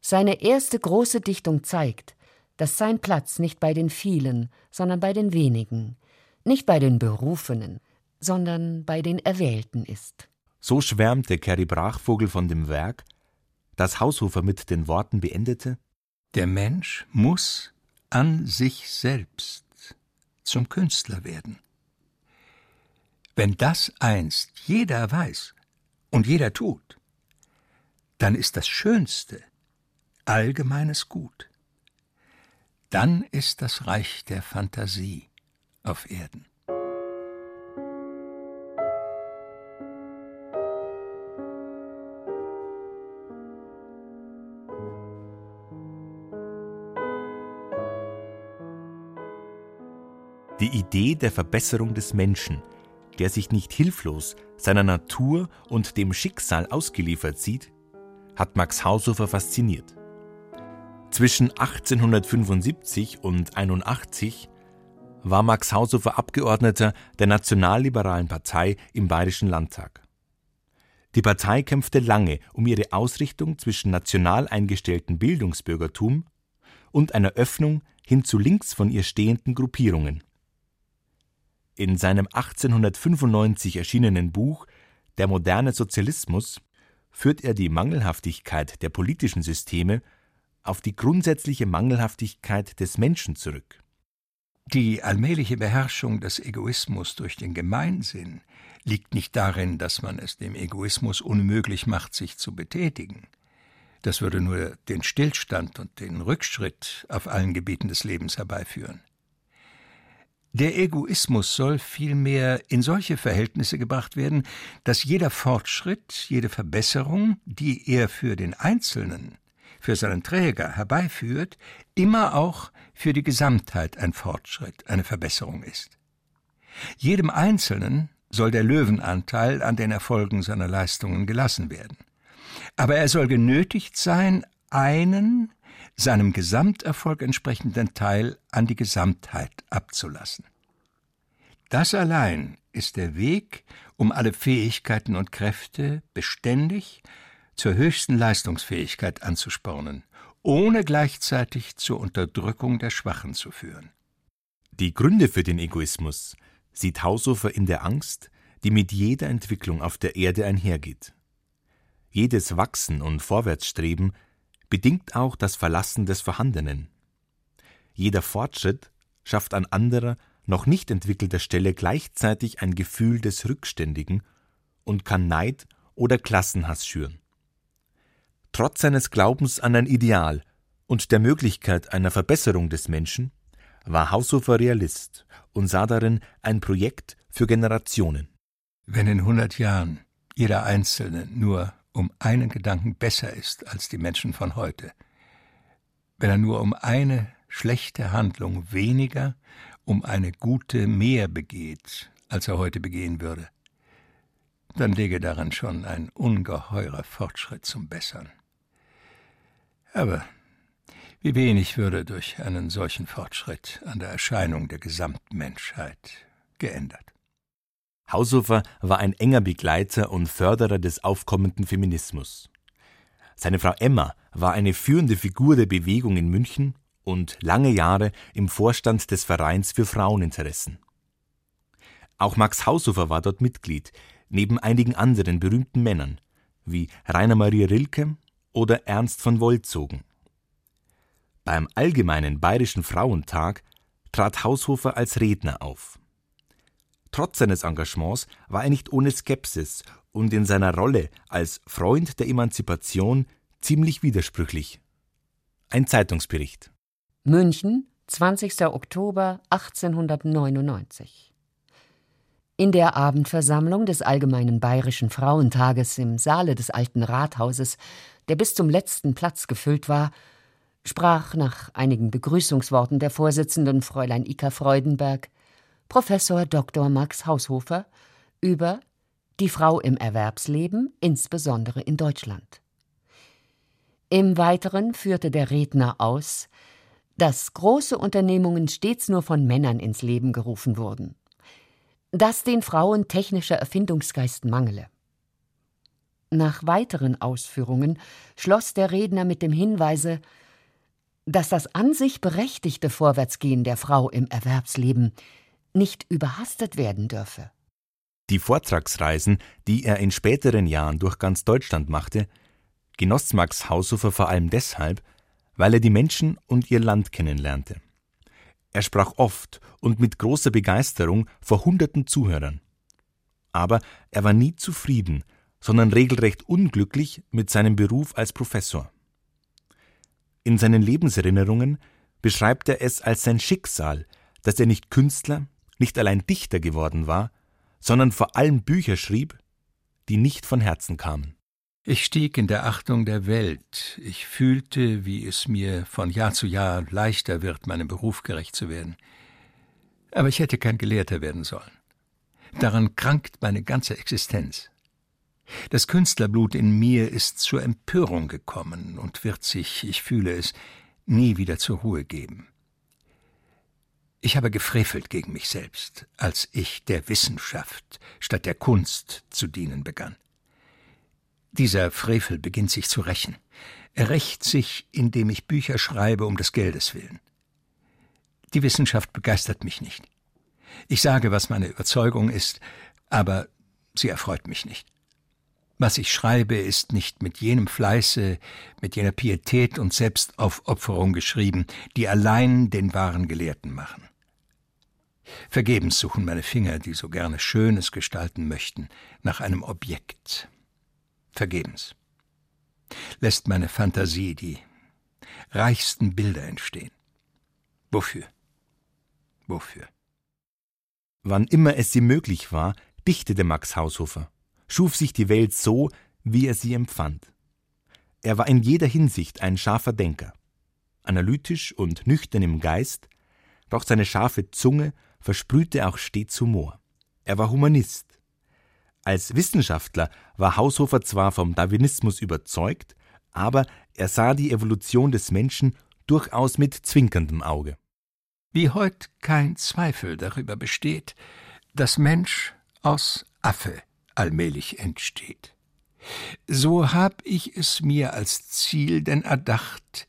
Seine erste große Dichtung zeigt, dass sein Platz nicht bei den vielen, sondern bei den wenigen, nicht bei den Berufenen, sondern bei den Erwählten ist. So schwärmte Kerry Brachvogel von dem Werk, das Haushofer mit den Worten beendete: Der Mensch muss an sich selbst zum Künstler werden. Wenn das einst jeder weiß und jeder tut, dann ist das Schönste allgemeines Gut. Dann ist das Reich der Fantasie auf Erden. Die Idee der Verbesserung des Menschen, der sich nicht hilflos seiner Natur und dem Schicksal ausgeliefert sieht, hat Max Haushofer fasziniert. Zwischen 1875 und 81 war Max Haushofer Abgeordneter der Nationalliberalen Partei im Bayerischen Landtag. Die Partei kämpfte lange um ihre Ausrichtung zwischen national eingestelltem Bildungsbürgertum und einer Öffnung hin zu links von ihr stehenden Gruppierungen. In seinem 1895 erschienenen Buch Der moderne Sozialismus führt er die Mangelhaftigkeit der politischen Systeme auf die grundsätzliche Mangelhaftigkeit des Menschen zurück. Die allmähliche Beherrschung des Egoismus durch den Gemeinsinn liegt nicht darin, dass man es dem Egoismus unmöglich macht, sich zu betätigen. Das würde nur den Stillstand und den Rückschritt auf allen Gebieten des Lebens herbeiführen. Der Egoismus soll vielmehr in solche Verhältnisse gebracht werden, dass jeder Fortschritt, jede Verbesserung, die er für den Einzelnen, für seinen Träger herbeiführt, immer auch für die Gesamtheit ein Fortschritt, eine Verbesserung ist. Jedem Einzelnen soll der Löwenanteil an den Erfolgen seiner Leistungen gelassen werden. Aber er soll genötigt sein, einen seinem Gesamterfolg entsprechenden Teil an die Gesamtheit abzulassen. Das allein ist der Weg, um alle Fähigkeiten und Kräfte beständig zur höchsten Leistungsfähigkeit anzuspornen, ohne gleichzeitig zur Unterdrückung der Schwachen zu führen. Die Gründe für den Egoismus sieht Haushofer in der Angst, die mit jeder Entwicklung auf der Erde einhergeht. Jedes Wachsen und Vorwärtsstreben bedingt auch das Verlassen des Vorhandenen. Jeder Fortschritt schafft an anderer, noch nicht entwickelter Stelle gleichzeitig ein Gefühl des Rückständigen und kann Neid oder Klassenhass schüren. Trotz seines Glaubens an ein Ideal und der Möglichkeit einer Verbesserung des Menschen war Haushofer Realist und sah darin ein Projekt für Generationen. Wenn in hundert Jahren jeder Einzelne nur um einen Gedanken besser ist als die Menschen von heute, wenn er nur um eine schlechte Handlung weniger, um eine gute mehr begeht, als er heute begehen würde, dann läge daran schon ein ungeheurer Fortschritt zum Bessern. Aber wie wenig würde durch einen solchen Fortschritt an der Erscheinung der Gesamtmenschheit geändert. Haushofer war ein enger Begleiter und Förderer des aufkommenden Feminismus. Seine Frau Emma war eine führende Figur der Bewegung in München und lange Jahre im Vorstand des Vereins für Fraueninteressen. Auch Max Haushofer war dort Mitglied, neben einigen anderen berühmten Männern, wie Rainer Maria Rilke oder Ernst von Wolzogen. Beim allgemeinen Bayerischen Frauentag trat Haushofer als Redner auf. Trotz seines Engagements war er nicht ohne Skepsis und in seiner Rolle als Freund der Emanzipation ziemlich widersprüchlich. Ein Zeitungsbericht. München, 20. Oktober 1899. In der Abendversammlung des Allgemeinen Bayerischen Frauentages im Saale des alten Rathauses, der bis zum letzten Platz gefüllt war, sprach nach einigen Begrüßungsworten der Vorsitzenden Fräulein Ika Freudenberg Professor Dr. Max Haushofer über die Frau im Erwerbsleben, insbesondere in Deutschland. Im Weiteren führte der Redner aus, dass große Unternehmungen stets nur von Männern ins Leben gerufen wurden. dass den Frauen technischer Erfindungsgeist mangele. Nach weiteren Ausführungen schloss der Redner mit dem Hinweise, dass das an sich berechtigte Vorwärtsgehen der Frau im Erwerbsleben nicht überhastet werden dürfe. Die Vortragsreisen, die er in späteren Jahren durch ganz Deutschland machte, genoss Max Haushofer vor allem deshalb, weil er die Menschen und ihr Land kennenlernte. Er sprach oft und mit großer Begeisterung vor hunderten Zuhörern. Aber er war nie zufrieden, sondern regelrecht unglücklich mit seinem Beruf als Professor. In seinen Lebenserinnerungen beschreibt er es als sein Schicksal, dass er nicht Künstler, nicht allein Dichter geworden war, sondern vor allem Bücher schrieb, die nicht von Herzen kamen. Ich stieg in der Achtung der Welt. Ich fühlte, wie es mir von Jahr zu Jahr leichter wird, meinem Beruf gerecht zu werden. Aber ich hätte kein Gelehrter werden sollen. Daran krankt meine ganze Existenz. Das Künstlerblut in mir ist zur Empörung gekommen und wird sich, ich fühle es, nie wieder zur Ruhe geben. Ich habe gefrevelt gegen mich selbst, als ich der Wissenschaft statt der Kunst zu dienen begann. Dieser Frevel beginnt sich zu rächen. Er rächt sich, indem ich Bücher schreibe um des Geldes willen. Die Wissenschaft begeistert mich nicht. Ich sage, was meine Überzeugung ist, aber sie erfreut mich nicht. Was ich schreibe, ist nicht mit jenem Fleiße, mit jener Pietät und Selbstaufopferung geschrieben, die allein den wahren Gelehrten machen. Vergebens suchen meine Finger, die so gerne Schönes gestalten möchten, nach einem Objekt, vergebens. Lässt meine Fantasie die reichsten Bilder entstehen. Wofür? Wofür? Wann immer es ihm möglich war, dichtete Max Haushofer, schuf sich die Welt so, wie er sie empfand. Er war in jeder Hinsicht ein scharfer Denker. Analytisch und nüchtern im Geist, doch seine scharfe Zunge versprühte auch stets Humor. Er war Humanist, als Wissenschaftler war Haushofer zwar vom Darwinismus überzeugt, aber er sah die Evolution des Menschen durchaus mit zwinkerndem Auge. Wie heut kein Zweifel darüber besteht, dass Mensch aus Affe allmählich entsteht. So hab ich es mir als Ziel denn erdacht,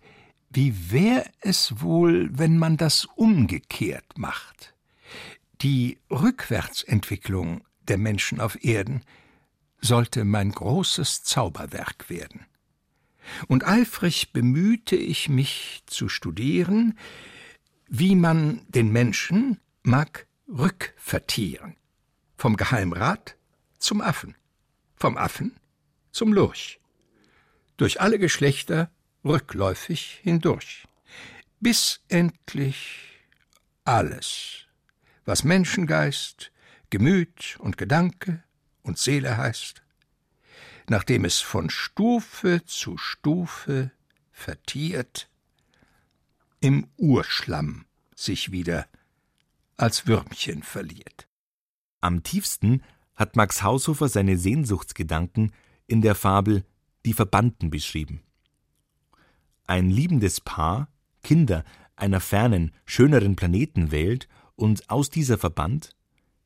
wie wär es wohl, wenn man das umgekehrt macht? Die Rückwärtsentwicklung der Menschen auf Erden sollte mein großes Zauberwerk werden. Und eifrig bemühte ich mich zu studieren, wie man den Menschen mag rückvertieren. Vom Geheimrat zum Affen, vom Affen zum Lurch. Durch alle Geschlechter rückläufig hindurch. Bis endlich alles, was Menschengeist, Gemüt und Gedanke und Seele heißt, nachdem es von Stufe zu Stufe vertiert, im Urschlamm sich wieder als Würmchen verliert. Am tiefsten hat Max Haushofer seine Sehnsuchtsgedanken in der Fabel Die Verbannten beschrieben. Ein liebendes Paar, Kinder einer fernen, schöneren Planetenwelt und aus dieser Verband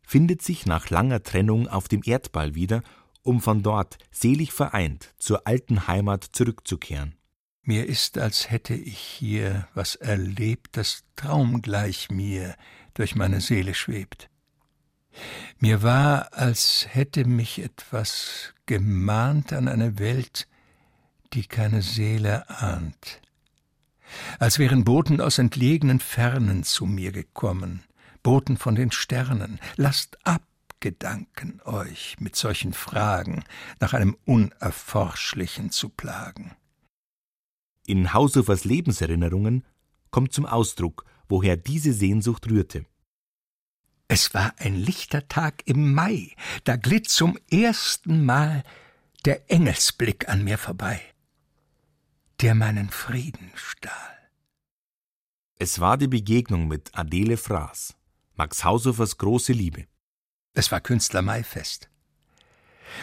findet sich nach langer Trennung auf dem Erdball wieder, um von dort selig vereint zur alten Heimat zurückzukehren. Mir ist, als hätte ich hier was erlebt, das traumgleich mir durch meine Seele schwebt. Mir war, als hätte mich etwas gemahnt an eine Welt, die keine Seele ahnt. Als wären Boten aus entlegenen Fernen zu mir gekommen, Boten von den Sternen, lasst ab, Gedanken, euch mit solchen Fragen nach einem Unerforschlichen zu plagen. In Hausofers Lebenserinnerungen kommt zum Ausdruck, woher diese Sehnsucht rührte. Es war ein lichter Tag im Mai, da glitt zum ersten Mal der Engelsblick an mir vorbei, der meinen Frieden stahl. Es war die Begegnung mit Adele Fraß. Max Haushoffers große Liebe. Es war Künstlermaifest.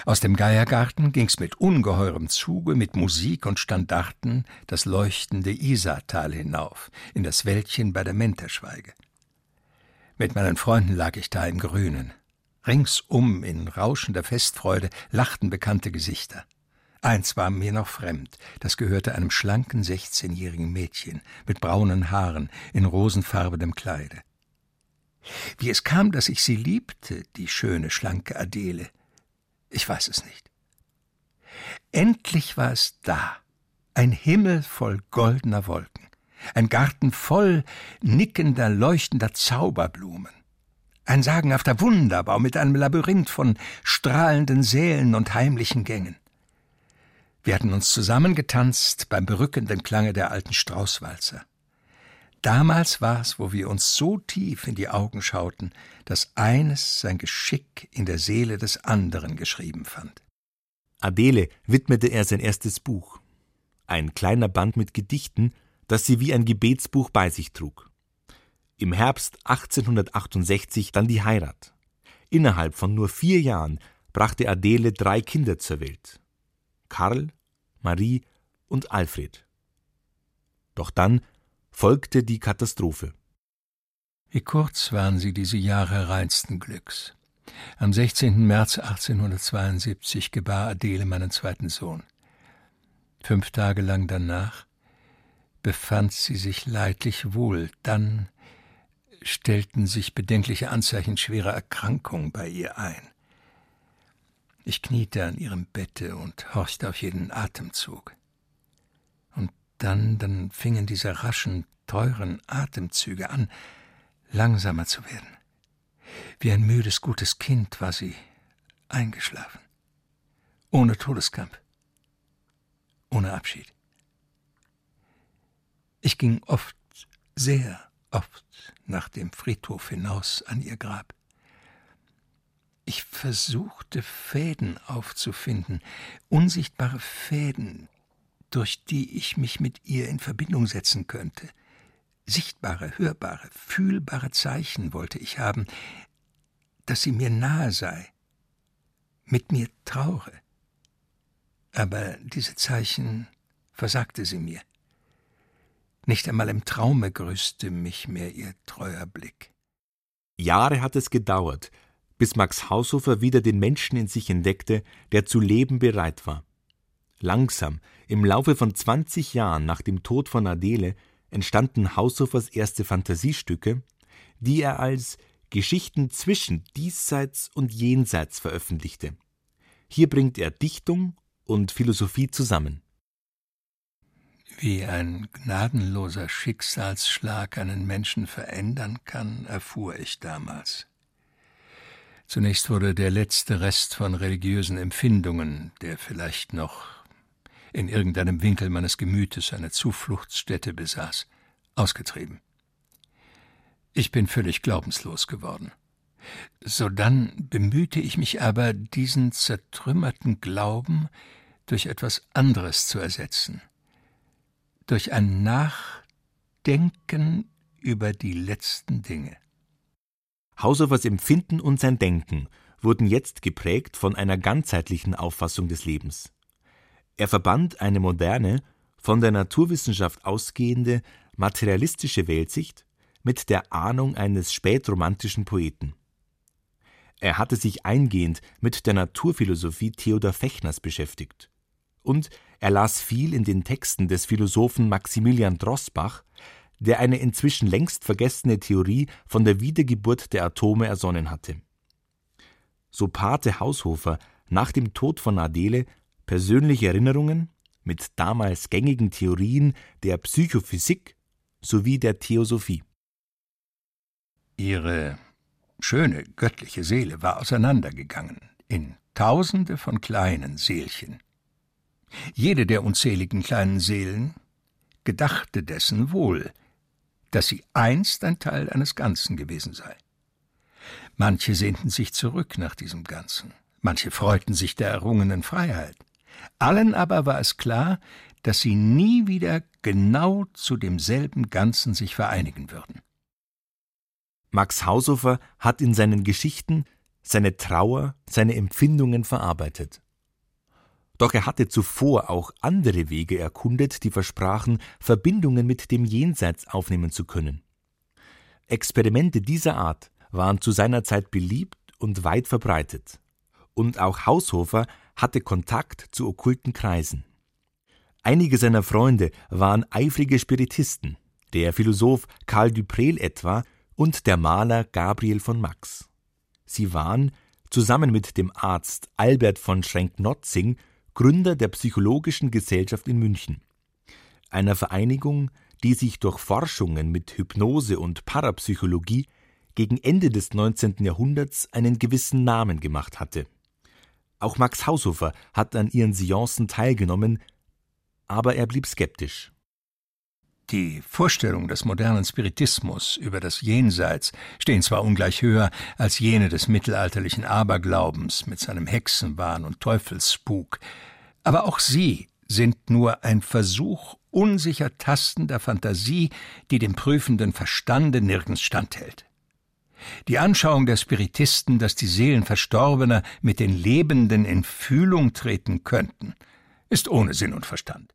Aus dem Geiergarten ging's mit ungeheurem Zuge, mit Musik und Standarten das leuchtende Isartal hinauf, in das Wäldchen bei der Menterschweige. Mit meinen Freunden lag ich da im Grünen. Ringsum in rauschender Festfreude lachten bekannte Gesichter. Eins war mir noch fremd, das gehörte einem schlanken sechzehnjährigen Mädchen mit braunen Haaren in rosenfarbenem Kleide. Wie es kam, dass ich sie liebte, die schöne, schlanke Adele, ich weiß es nicht. Endlich war es da, ein Himmel voll goldener Wolken, ein Garten voll nickender, leuchtender Zauberblumen, ein sagenhafter Wunderbau mit einem Labyrinth von strahlenden Sälen und heimlichen Gängen. Wir hatten uns zusammengetanzt beim berückenden Klange der alten Straußwalzer. Damals war es, wo wir uns so tief in die Augen schauten, dass eines sein Geschick in der Seele des anderen geschrieben fand. Adele widmete er sein erstes Buch, ein kleiner Band mit Gedichten, das sie wie ein Gebetsbuch bei sich trug. Im Herbst 1868 dann die Heirat. Innerhalb von nur vier Jahren brachte Adele drei Kinder zur Welt. Karl, Marie und Alfred. Doch dann folgte die Katastrophe. Wie kurz waren sie diese Jahre reinsten Glücks. Am 16. März 1872 gebar Adele meinen zweiten Sohn. Fünf Tage lang danach befand sie sich leidlich wohl, dann stellten sich bedenkliche Anzeichen schwerer Erkrankung bei ihr ein. Ich kniete an ihrem Bette und horchte auf jeden Atemzug. Dann, dann fingen diese raschen, teuren Atemzüge an, langsamer zu werden. Wie ein müdes, gutes Kind war sie eingeschlafen. Ohne Todeskampf. Ohne Abschied. Ich ging oft, sehr oft nach dem Friedhof hinaus an ihr Grab. Ich versuchte Fäden aufzufinden, unsichtbare Fäden, durch die ich mich mit ihr in Verbindung setzen könnte. Sichtbare, hörbare, fühlbare Zeichen wollte ich haben, dass sie mir nahe sei, mit mir traure. Aber diese Zeichen versagte sie mir. Nicht einmal im Traume grüßte mich mehr ihr treuer Blick. Jahre hat es gedauert, bis Max Haushofer wieder den Menschen in sich entdeckte, der zu leben bereit war. Langsam, im Laufe von 20 Jahren nach dem Tod von Adele, entstanden Haushofers erste Fantasiestücke, die er als Geschichten zwischen diesseits und jenseits veröffentlichte. Hier bringt er Dichtung und Philosophie zusammen. Wie ein gnadenloser Schicksalsschlag einen Menschen verändern kann, erfuhr ich damals. Zunächst wurde der letzte Rest von religiösen Empfindungen, der vielleicht noch in irgendeinem Winkel meines Gemütes eine Zufluchtsstätte besaß, ausgetrieben. Ich bin völlig glaubenslos geworden. Sodann bemühte ich mich aber, diesen zertrümmerten Glauben durch etwas anderes zu ersetzen – durch ein Nachdenken über die letzten Dinge. Haushoffers Empfinden und sein Denken wurden jetzt geprägt von einer ganzheitlichen Auffassung des Lebens. Er verband eine moderne, von der Naturwissenschaft ausgehende, materialistische Weltsicht mit der Ahnung eines spätromantischen Poeten. Er hatte sich eingehend mit der Naturphilosophie Theodor Fechners beschäftigt und er las viel in den Texten des Philosophen Maximilian Drossbach, der eine inzwischen längst vergessene Theorie von der Wiedergeburt der Atome ersonnen hatte. So paarte Haushofer nach dem Tod von Adele persönliche Erinnerungen mit damals gängigen Theorien der Psychophysik sowie der Theosophie. Ihre schöne göttliche Seele war auseinandergegangen in Tausende von kleinen Seelchen. Jede der unzähligen kleinen Seelen gedachte dessen wohl, dass sie einst ein Teil eines Ganzen gewesen sei. Manche sehnten sich zurück nach diesem Ganzen, manche freuten sich der errungenen Freiheit. Allen aber war es klar, dass sie nie wieder genau zu demselben Ganzen sich vereinigen würden. Max Haushofer hat in seinen Geschichten seine Trauer, seine Empfindungen verarbeitet. Doch er hatte zuvor auch andere Wege erkundet, die versprachen, Verbindungen mit dem Jenseits aufnehmen zu können. Experimente dieser Art waren zu seiner Zeit beliebt und weit verbreitet. Und auch Haushofer hatte Kontakt zu okkulten Kreisen. Einige seiner Freunde waren eifrige Spiritisten, der Philosoph Karl Duprel etwa und der Maler Gabriel von Max. Sie waren, zusammen mit dem Arzt Albert von Schrenk-Notzing, Gründer der Psychologischen Gesellschaft in München, einer Vereinigung, die sich durch Forschungen mit Hypnose und Parapsychologie gegen Ende des 19. Jahrhunderts einen gewissen Namen gemacht hatte. Auch Max Haushofer hat an ihren Seancen teilgenommen, aber er blieb skeptisch. Die Vorstellungen des modernen Spiritismus über das Jenseits stehen zwar ungleich höher als jene des mittelalterlichen Aberglaubens mit seinem Hexenwahn und Teufelsspuk, aber auch sie sind nur ein Versuch unsicher tastender Fantasie, die dem prüfenden Verstande nirgends standhält. Die Anschauung der Spiritisten, dass die Seelen Verstorbener mit den Lebenden in Fühlung treten könnten, ist ohne Sinn und Verstand.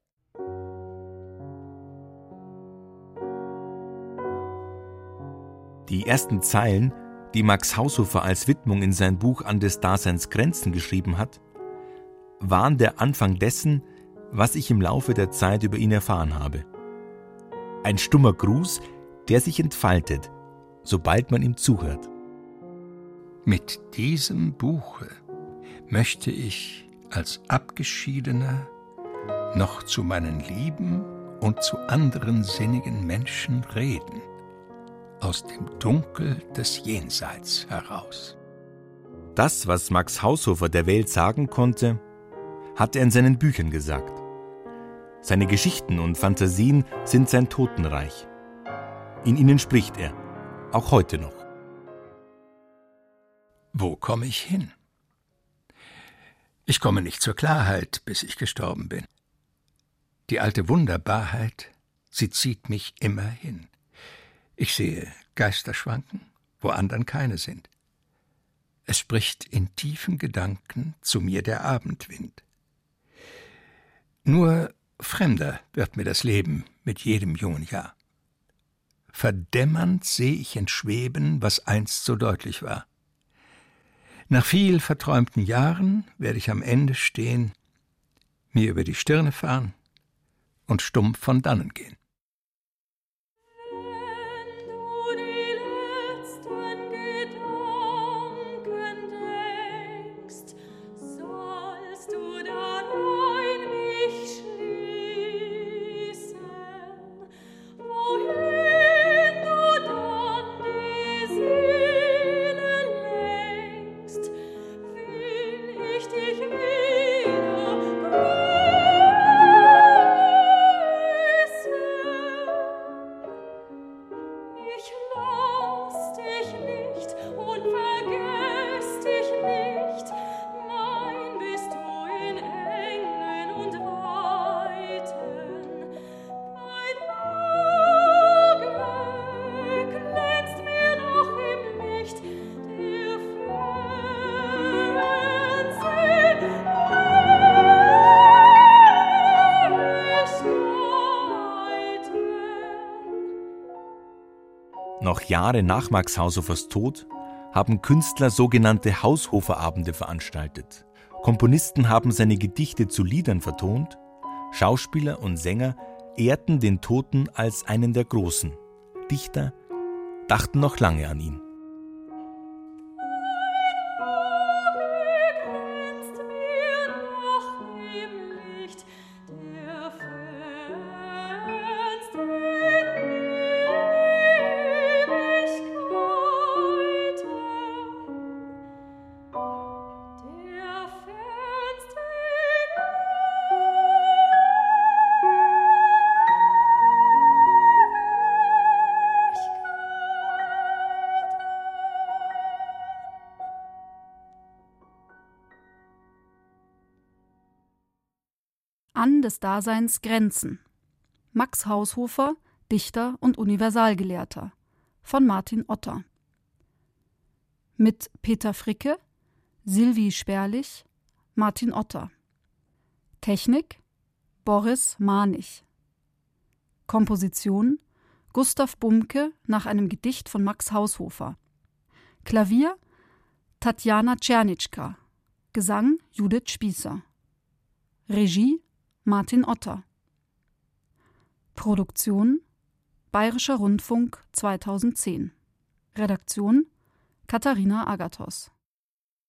Die ersten Zeilen, die Max Haushofer als Widmung in sein Buch An des Daseins Grenzen geschrieben hat, waren der Anfang dessen, was ich im Laufe der Zeit über ihn erfahren habe. Ein stummer Gruß, der sich entfaltet, sobald man ihm zuhört. Mit diesem Buche möchte ich als Abgeschiedener noch zu meinen lieben und zu anderen sinnigen Menschen reden aus dem Dunkel des Jenseits heraus. Das, was Max Haushofer der Welt sagen konnte, hat er in seinen Büchern gesagt. Seine Geschichten und Fantasien sind sein Totenreich. In ihnen spricht er, auch heute noch. Wo komme ich hin? Ich komme nicht zur Klarheit, bis ich gestorben bin. Die alte Wunderbarheit, sie zieht mich immer hin. Ich sehe Geister schwanken, wo andern keine sind. Es spricht in tiefen Gedanken zu mir der Abendwind. Nur fremder wird mir das Leben mit jedem jungen Jahr. Verdämmernd sehe ich entschweben, was einst so deutlich war. Nach viel verträumten Jahren werde ich am Ende stehen, mir über die Stirne fahren und stumpf von dannen gehen. Jahre nach Max Haushofers Tod haben Künstler sogenannte Haushoferabende veranstaltet. Komponisten haben seine Gedichte zu Liedern vertont, Schauspieler und Sänger ehrten den Toten als einen der Großen. Dichter dachten noch lange an ihn. Daseins Grenzen. Max Haushofer, Dichter und Universalgelehrter. Von Martin Otter. Mit Peter Fricke, Silvi Sperlich, Martin Otter. Technik Boris Manich. Komposition Gustav Bumke nach einem Gedicht von Max Haushofer. Klavier Tatjana Czernitschka. Gesang Judith Spießer. Regie Martin Otter. Produktion Bayerischer Rundfunk 2010. Redaktion Katharina Agathos